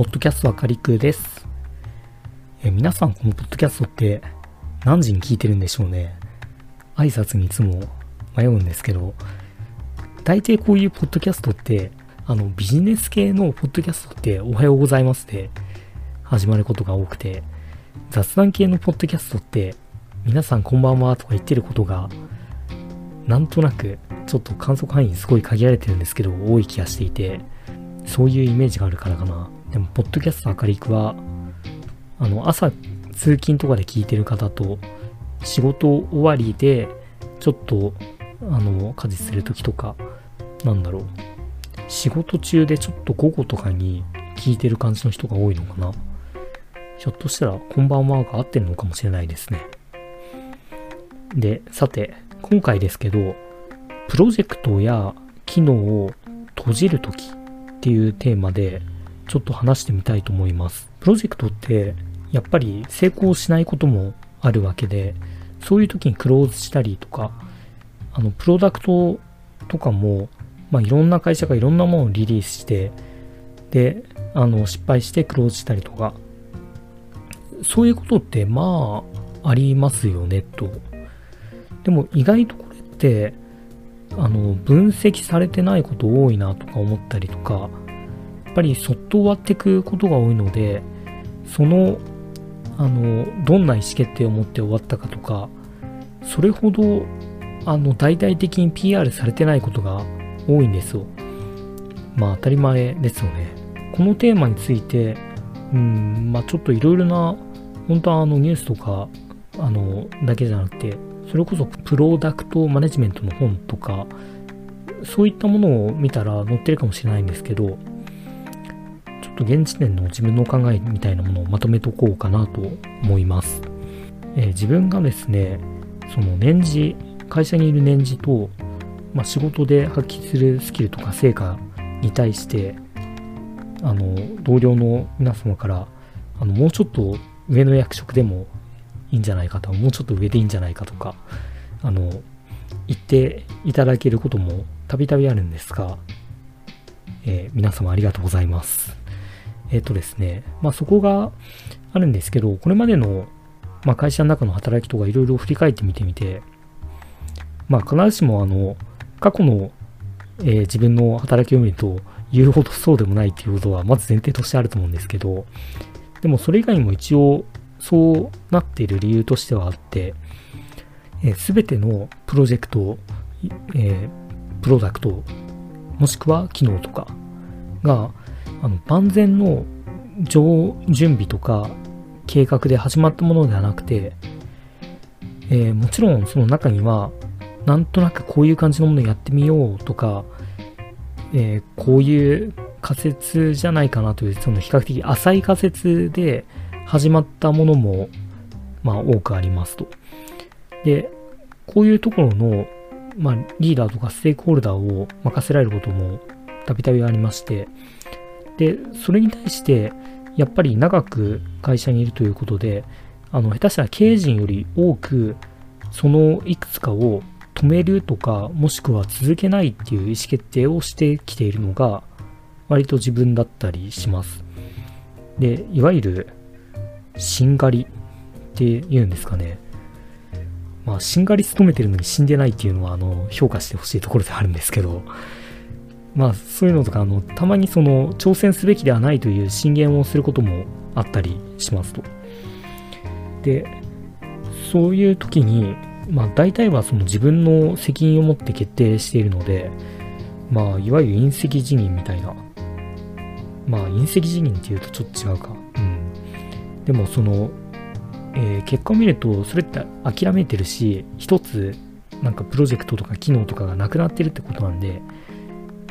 ポッドキャストはカリクです。え皆さんこのポッドキャストって何時に聞いてるんでしょうね。挨拶にいつも迷うんですけど、大抵こういうポッドキャストって、あのビジネス系のポッドキャストっておはようございますで始まることが多くて、雑談系のポッドキャストって皆さんこんばんはとか言ってることがなんとなくちょっと観測範囲すごい限られてるんですけど多い気がしていてそういうイメージがあるからかな。でもポッドキャスト明るくはあの朝通勤とかで聞いてる方と仕事終わりでちょっとあの家事する時とかなんだろう。仕事中でちょっと午後とかに聞いてる感じの人が多いのかな。ひょっとしたらこんばんはが合ってるのかもしれないですね。でさて今回ですけど、プロジェクトや機能を閉じるときっていうテーマでちょっと話してみたいと思います。プロジェクトってやっぱり成功しないこともあるわけで、そういう時にクローズしたりとか、あの、プロダクトとかも、まあ、いろんな会社がいろんなものをリリースして、で、あの、失敗してクローズしたりとか、そういうことってまあ、ありますよね、とでも意外とこれってあの分析されてないこと多いなとか思ったりとかやっぱりそっと終わっていくことが多いのでそのあのどんな意思決定を持って終わったかとかそれほどあの大々的に PR されてないことが多いんですよ。まあ当たり前ですよね。このテーマについてうんまあちょっといろいろな本当はあのニュースとかあのだけじゃなくてそれこそプロダクトマネジメントの本とか、そういったものを見たら載ってるかもしれないんですけど、ちょっと現時点の自分の考えみたいなものをまとめとこうかなと思います。えー、自分がですね、その年次、会社にいる年次と、まあ、仕事で発揮するスキルとか成果に対して、あの、同僚の皆様から、あの、もうちょっと上の役職でもいいんじゃないかともうちょっと上でいいんじゃないかとかあの言っていただけることもたびたびあるんですが、えー、皆様ありがとうございます。えっ、ー、とですね、まあそこがあるんですけど、これまでの、まあ、会社の中の働きとかいろいろ振り返ってみてみて、まあ必ずしもあの、過去の、えー、自分の働きを見ると言うほどそうでもないっていうことはまず前提としてあると思うんですけど、でもそれ以外にも一応そうなっている理由としてはあって、す、え、べ、てのプロジェクト、えー、プロダクト、もしくは機能とかが、あの万全の上準備とか計画で始まったものではなくて、えー、もちろんその中には、なんとなくこういう感じのものやってみようとか、えー、こういう仮説じゃないかなという、その比較的浅い仮説で、始まったものも、まあ、多くありますと。で、こういうところの、まあ、リーダーとかステークホルダーを任せられることもたびたびありまして、で、それに対して、やっぱり長く会社にいるということで、あの、下手したら経営陣より多く、そのいくつかを止めるとか、もしくは続けないっていう意思決定をしてきているのが、割と自分だったりします。で、いわゆる、しんがりって言うんですかね。まあ、しんがり勤めてるのに死んでないっていうのは、あの、評価してほしいところではあるんですけど、まあ、そういうのとか、あの、たまにその、挑戦すべきではないという進言をすることもあったりしますと。で、そういう時に、まあ、大体はその自分の責任を持って決定しているので、まあ、いわゆる隕石辞任みたいな。まあ、隕石辞任っていうとちょっと違うか。でもその、えー、結果を見るとそれって諦めてるし一つなんかプロジェクトとか機能とかがなくなってるってことなんで、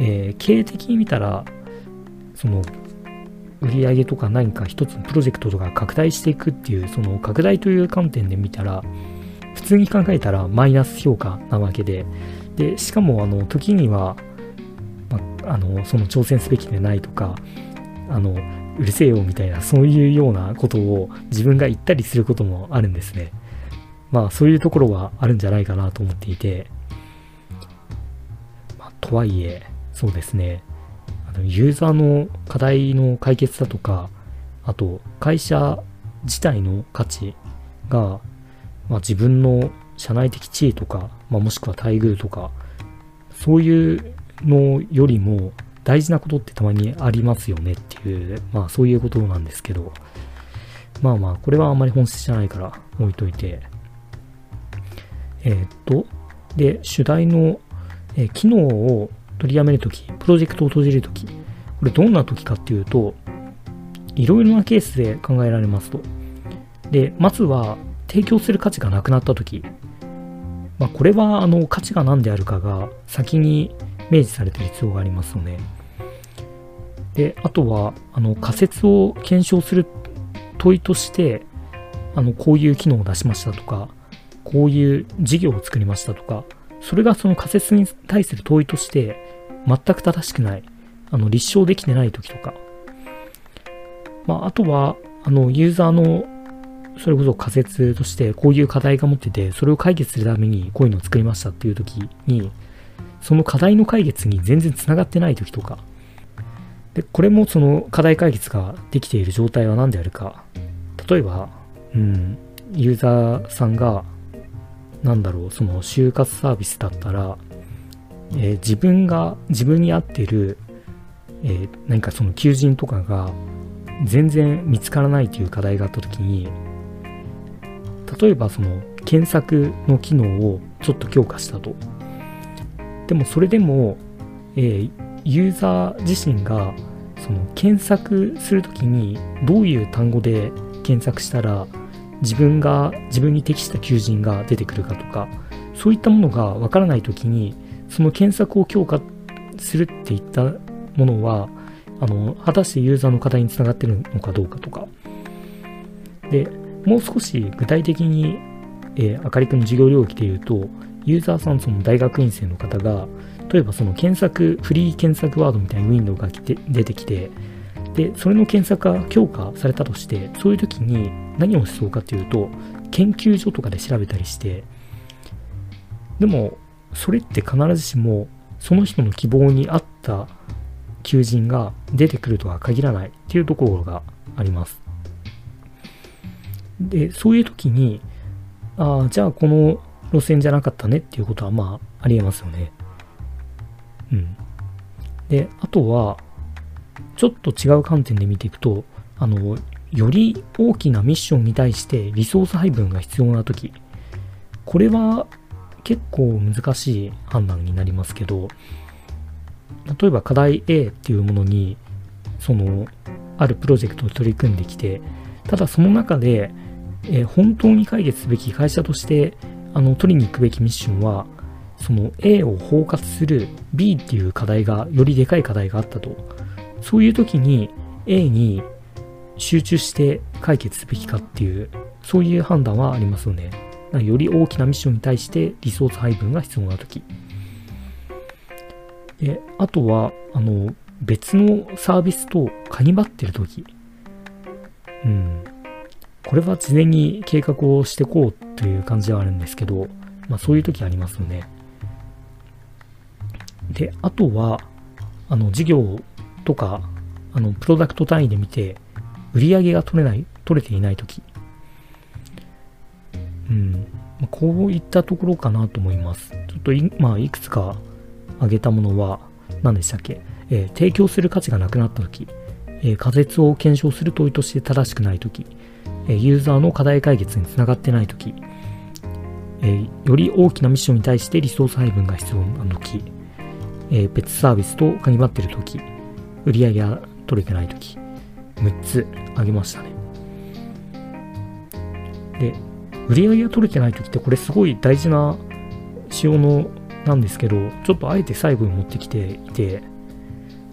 えー、経営的に見たらその売り上げとか何か一つのプロジェクトとか拡大していくっていうその拡大という観点で見たら普通に考えたらマイナス評価なわけででしかもあの時には、まあのその挑戦すべきでないとかあのうるせえよみたいな、そういうようなことを自分が言ったりすることもあるんですね。まあそういうところはあるんじゃないかなと思っていて、まあ、とはいえ、そうですね、あのユーザーの課題の解決だとか、あと会社自体の価値が、まあ、自分の社内的地位とか、まあ、もしくは待遇とか、そういうのよりも大事なことってたまにありますよねっていう、まあそういうことなんですけど、まあまあ、これはあんまり本質じゃないから置いといて、えー、っと、で、主題の、えー、機能を取りやめるとき、プロジェクトを閉じるとき、これどんなときかっていうと、いろいろなケースで考えられますと。で、まずは、提供する価値がなくなったとき、まあ、これは、あの、価値が何であるかが先に明示されてる必要がありますよね。で、あとは、あの、仮説を検証する問いとして、あの、こういう機能を出しましたとか、こういう事業を作りましたとか、それがその仮説に対する問いとして、全く正しくない、あの、立証できてない時とか、まあ、あとは、あの、ユーザーの、それこそ仮説として、こういう課題が持ってて、それを解決するためにこういうのを作りましたっていう時に、その課題の解決に全然繋がってない時とか、で、これもその課題解決ができている状態は何であるか。例えば、うん、ユーザーさんが、なんだろう、その就活サービスだったら、えー、自分が、自分に合ってる、えー、何かその求人とかが全然見つからないという課題があった時に、例えばその検索の機能をちょっと強化したと。でもそれでも、えー、ユーザー自身がその検索するときにどういう単語で検索したら自分が自分に適した求人が出てくるかとかそういったものがわからないときにその検索を強化するっていったものはあの果たしてユーザーの課題につながってるのかどうかとか。でもう少し具体的に、えー、あかりくんの授業領域で言うとユーザーさんその大学院生の方が例えばその検索、フリー検索ワードみたいなウィンドウが来て出てきて、で、それの検索が強化されたとして、そういう時に何をしそうかっていうと、研究所とかで調べたりして、でも、それって必ずしも、その人の希望に合った求人が出てくるとは限らないっていうところがあります。で、そういう時に、ああ、じゃあこの路線じゃなかったねっていうことはまあありえますよね。うん。で、あとは、ちょっと違う観点で見ていくと、あの、より大きなミッションに対してリソース配分が必要な時、これは結構難しい判断になりますけど、例えば課題 A っていうものに、その、あるプロジェクトを取り組んできて、ただその中で、えー、本当に解決すべき会社としてあの取りに行くべきミッションはその A を包括する B っていう課題がよりでかい課題があったと。そういう時に A に集中して解決すべきかっていう、そういう判断はありますよね。より大きなミッションに対してリソース配分が必要な時。で、あとは、あの、別のサービスとカニバってる時。うん。これは事前に計画をしてこうという感じはあるんですけど、まあそういう時ありますよね。で、あとは、あの、事業とか、あの、プロダクト単位で見て、売り上げが取れない、取れていないとき。うん。こういったところかなと思います。ちょっとい、まあ、いくつか挙げたものは、何でしたっけ、えー、提供する価値がなくなったとき、えー、仮説を検証する問いとして正しくないとき、え、ユーザーの課題解決につながってないとき、え、より大きなミッションに対してリソース配分が必要なとき、え、別サービスと鍵張ってるとき、売り上げが取れてないとき、6つあげましたね。で、売り上げが取れてないときってこれすごい大事な仕様のなんですけど、ちょっとあえて最後に持ってきていて、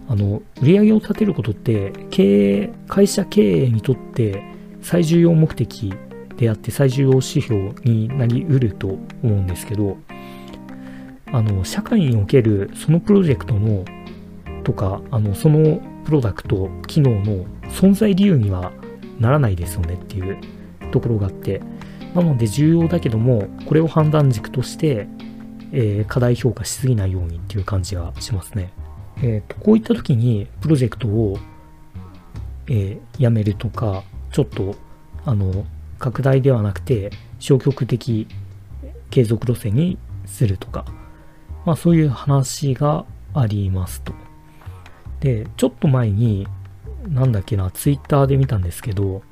あの、売り上げを立てることって、経営、会社経営にとって最重要目的であって最重要指標になりうると思うんですけど、あの、社会におけるそのプロジェクトの、とか、あの、そのプロダクト、機能の存在理由にはならないですよねっていうところがあって、なので重要だけども、これを判断軸として、えー、課題評価しすぎないようにっていう感じがしますね。えー、こういった時にプロジェクトを、えー、やめるとか、ちょっと、あの、拡大ではなくて消極的継続路線にするとか、まあそういう話がありますと。で、ちょっと前に、なんだっけな、ツイッターで見たんですけど、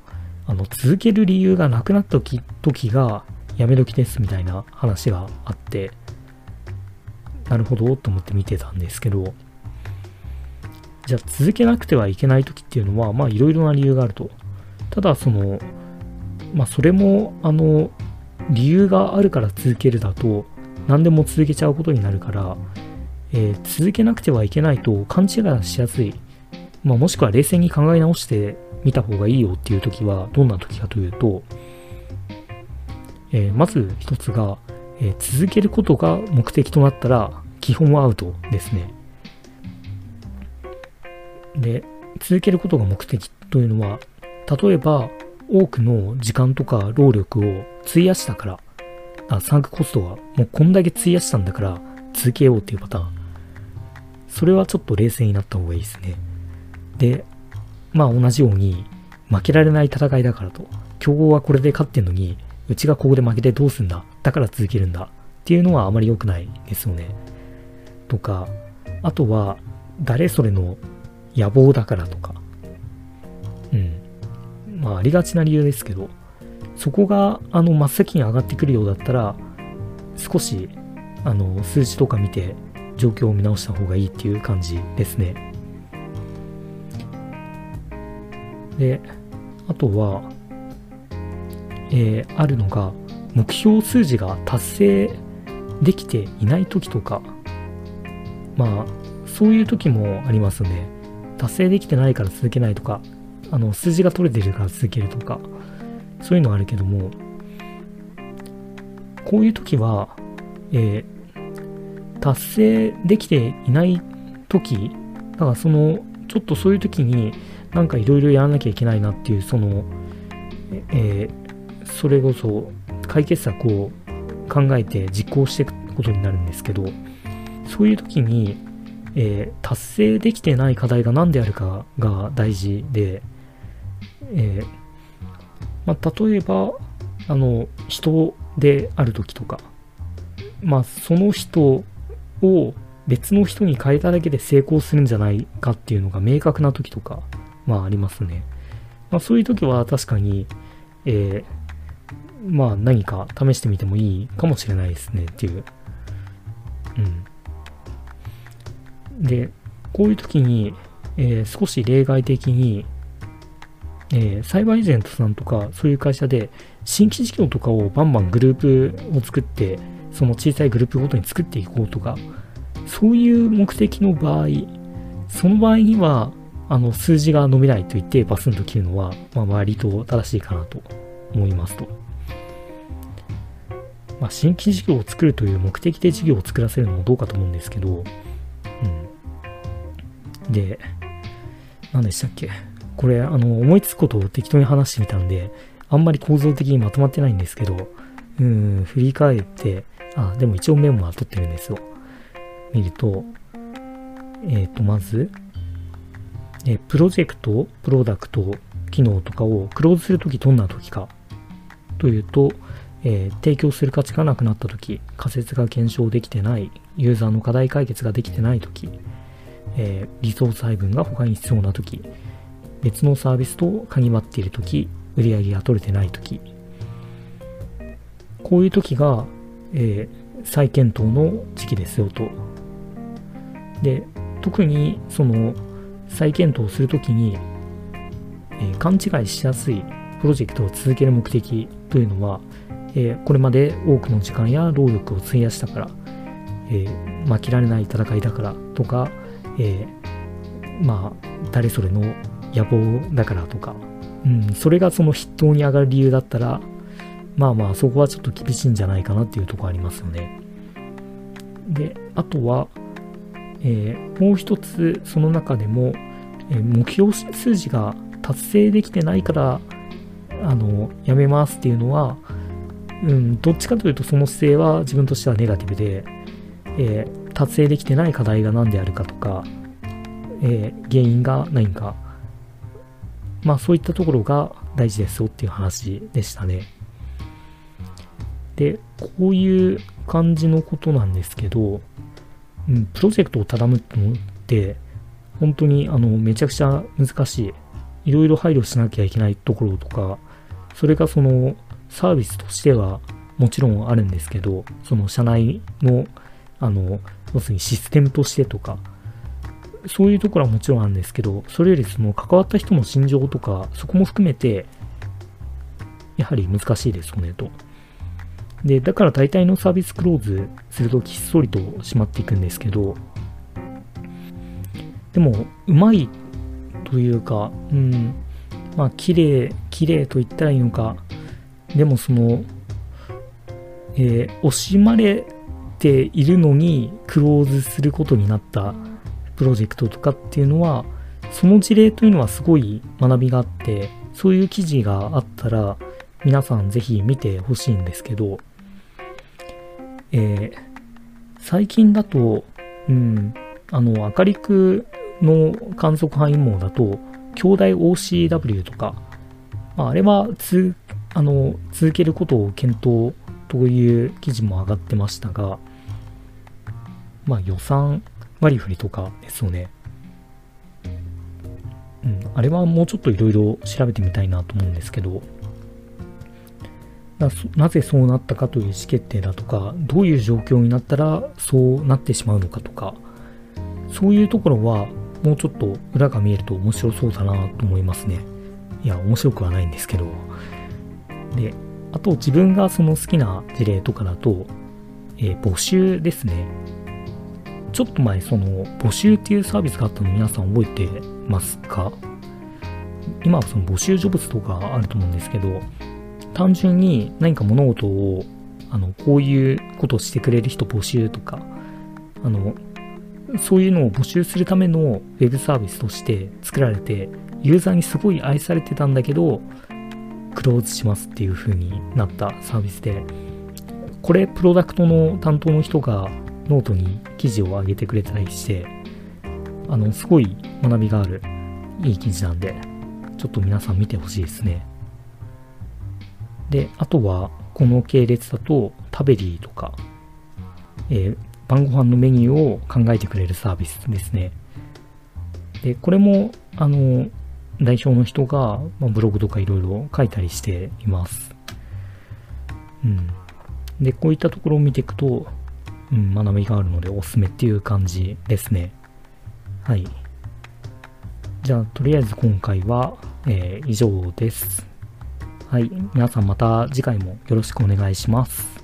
あの、続ける理由がなくなった時時がやめ時ですみたいな話があって、なるほどと思って見てたんですけど、じゃあ続けなくてはいけない時っていうのは、まあいろいろな理由があると。ただその、まあそれも、あの、理由があるから続けるだと、何でも続けちゃうことになるから、えー、続けなくてはいけないと勘違いしやすい。まあもしくは冷静に考え直してみた方がいいよっていう時は、どんな時かというと、えー、まず一つが、えー、続けることが目的となったら、基本はアウトですね。で、続けることが目的というのは、例えば、多くの時間とか労力を費やしたから、あサンクコストはもうこんだけ費やしたんだから続けようっていうパターン。それはちょっと冷静になった方がいいですね。で、まあ同じように負けられない戦いだからと、強豪はこれで勝ってんのに、うちがここで負けてどうすんだ？だから続けるんだっていうのはあまり良くないですよね。とか、あとは誰それの野望だからとか、うん。まあありがちな理由ですけど、そこがあの真っ先に上がってくるようだったら、少しあの数字とか見て状況を見直した方がいいっていう感じですね。で、あとは、えー、あるのが、目標数字が達成できていない時とか、まあ、そういう時もありますね。達成できてないから続けないとか、あの、数字が取れてるから続けるとか、そういうのはあるけども、こういう時は、えー、達成できていない時、だからその、ちょっとそういう時に、なんかいろいろやらなきゃいけないなっていう、その、えー、それこそ解決策を考えて実行していくことになるんですけど、そういう時に、えー、達成できてない課題が何であるかが大事で、えー、まあ、例えば、あの、人である時とか、まあ、その人を別の人に変えただけで成功するんじゃないかっていうのが明確な時とか、まあありますね。まあそういう時は確かに、えー、まあ何か試してみてもいいかもしれないですねっていう。うん。で、こういう時に、えー、少し例外的に、えー、サイバーエージェントさんとかそういう会社で新規事業とかをバンバングループを作ってその小さいグループごとに作っていこうとかそういう目的の場合その場合にはあの、数字が伸びないと言ってバスンと切るのは、まあ、割と正しいかなと思いますと。まあ、新規事業を作るという目的で事業を作らせるのもどうかと思うんですけど、うん。で、何でしたっけ？これ、あの、思いつくことを適当に話してみたんで、あんまり構造的にまとまってないんですけど、うん、振り返って、あ、でも一応メモは取ってるんですよ。見ると、えっ、ー、と、まず、えプロジェクト、プロダクト、機能とかをクローズするときどんなときかというと、えー、提供する価値がなくなったとき、仮説が検証できてない、ユーザーの課題解決ができてないとき、えー、リソース配分が他に必要なとき、別のサービスと鍵張っているとき、売り上げが取れてないとき、こういうときが、えー、再検討の時期ですよと。で、特にその再検討するときに、えー、勘違いしやすいプロジェクトを続ける目的というのは、えー、これまで多くの時間や労力を費やしたから、えー、負けられない戦いだからとか、えまあ、誰それの野望だからとか、うん、それがその筆頭に上がる理由だったら、まあまあ、そこはちょっと厳しいんじゃないかなっていうとこありますよね。で、あとは、えー、もう一つその中でも、えー、目標数字が達成できてないからあのやめますっていうのは、うん、どっちかというとその姿勢は自分としてはネガティブで、えー、達成できてない課題が何であるかとかえ、原因がないんか、まあそういったところが大事ですよっていう話でしたね。で、こういう感じのことなんですけど、うん、プロジェクトを頼むのって、本当にあのめちゃくちゃ難しい。いろいろ配慮しなきゃいけないところとか、それがそのサービスとしてはもちろんあるんですけど、その社内の、あの、要するにシステムとしてとか、そういうところはもちろんあるんですけど、それよりその関わった人の心情とか、そこも含めて、やはり難しいですよね、と。で、だから大体のサービスクローズするとひっそりとしまっていくんですけど、でも、うまいというか、うん、まあ、綺麗、綺麗と言ったらいいのか、でもその、えー、惜しまれているのにクローズすることになったプロジェクトとかっていうのは、その事例というのはすごい学びがあって、そういう記事があったら、皆さんぜひ見てほしいんですけど、えー、最近だと、うん、あの、明るくの観測範囲網だと、兄弟 OCW とか、まあ、あれはつあの続けることを検討という記事も上がってましたが、まあ予算割り振りとかですよね。うん、あれはもうちょっといろいろ調べてみたいなと思うんですけど、なぜそうなったかという意思決定だとか、どういう状況になったらそうなってしまうのかとか、そういうところはもうちょっと裏が見えると面白そうだなと思いますね。いや、面白くはないんですけど。で、あと自分がその好きな事例とかだと、えー、募集ですね。ちょっと前、その募集っていうサービスがあったの皆さん覚えてますか？今はその募集ジョブズとかあると思うんですけど、単純に何か物事を、あの、こういうことをしてくれる人募集とか、あの、そういうのを募集するためのウェブサービスとして作られて、ユーザーにすごい愛されてたんだけど、クローズしますっていう風になったサービスで、これ、プロダクトの担当の人がノートに記事を上げてくれたりして、あの、すごい学びがある、いい記事なんで、ちょっと皆さん見てほしいですね。で、あとは、この系列だと、タベリーとか、えー、晩ご飯のメニューを考えてくれるサービスですね。で、これも、あの、代表の人が、まあ、ブログとかいろいろ書いたりしています。うん。で、こういったところを見ていくと、うん、学びがあるのでおすすめっていう感じですね。はい。じゃあ、とりあえず今回は、えー、以上です。はい。皆さんまた次回もよろしくお願いします。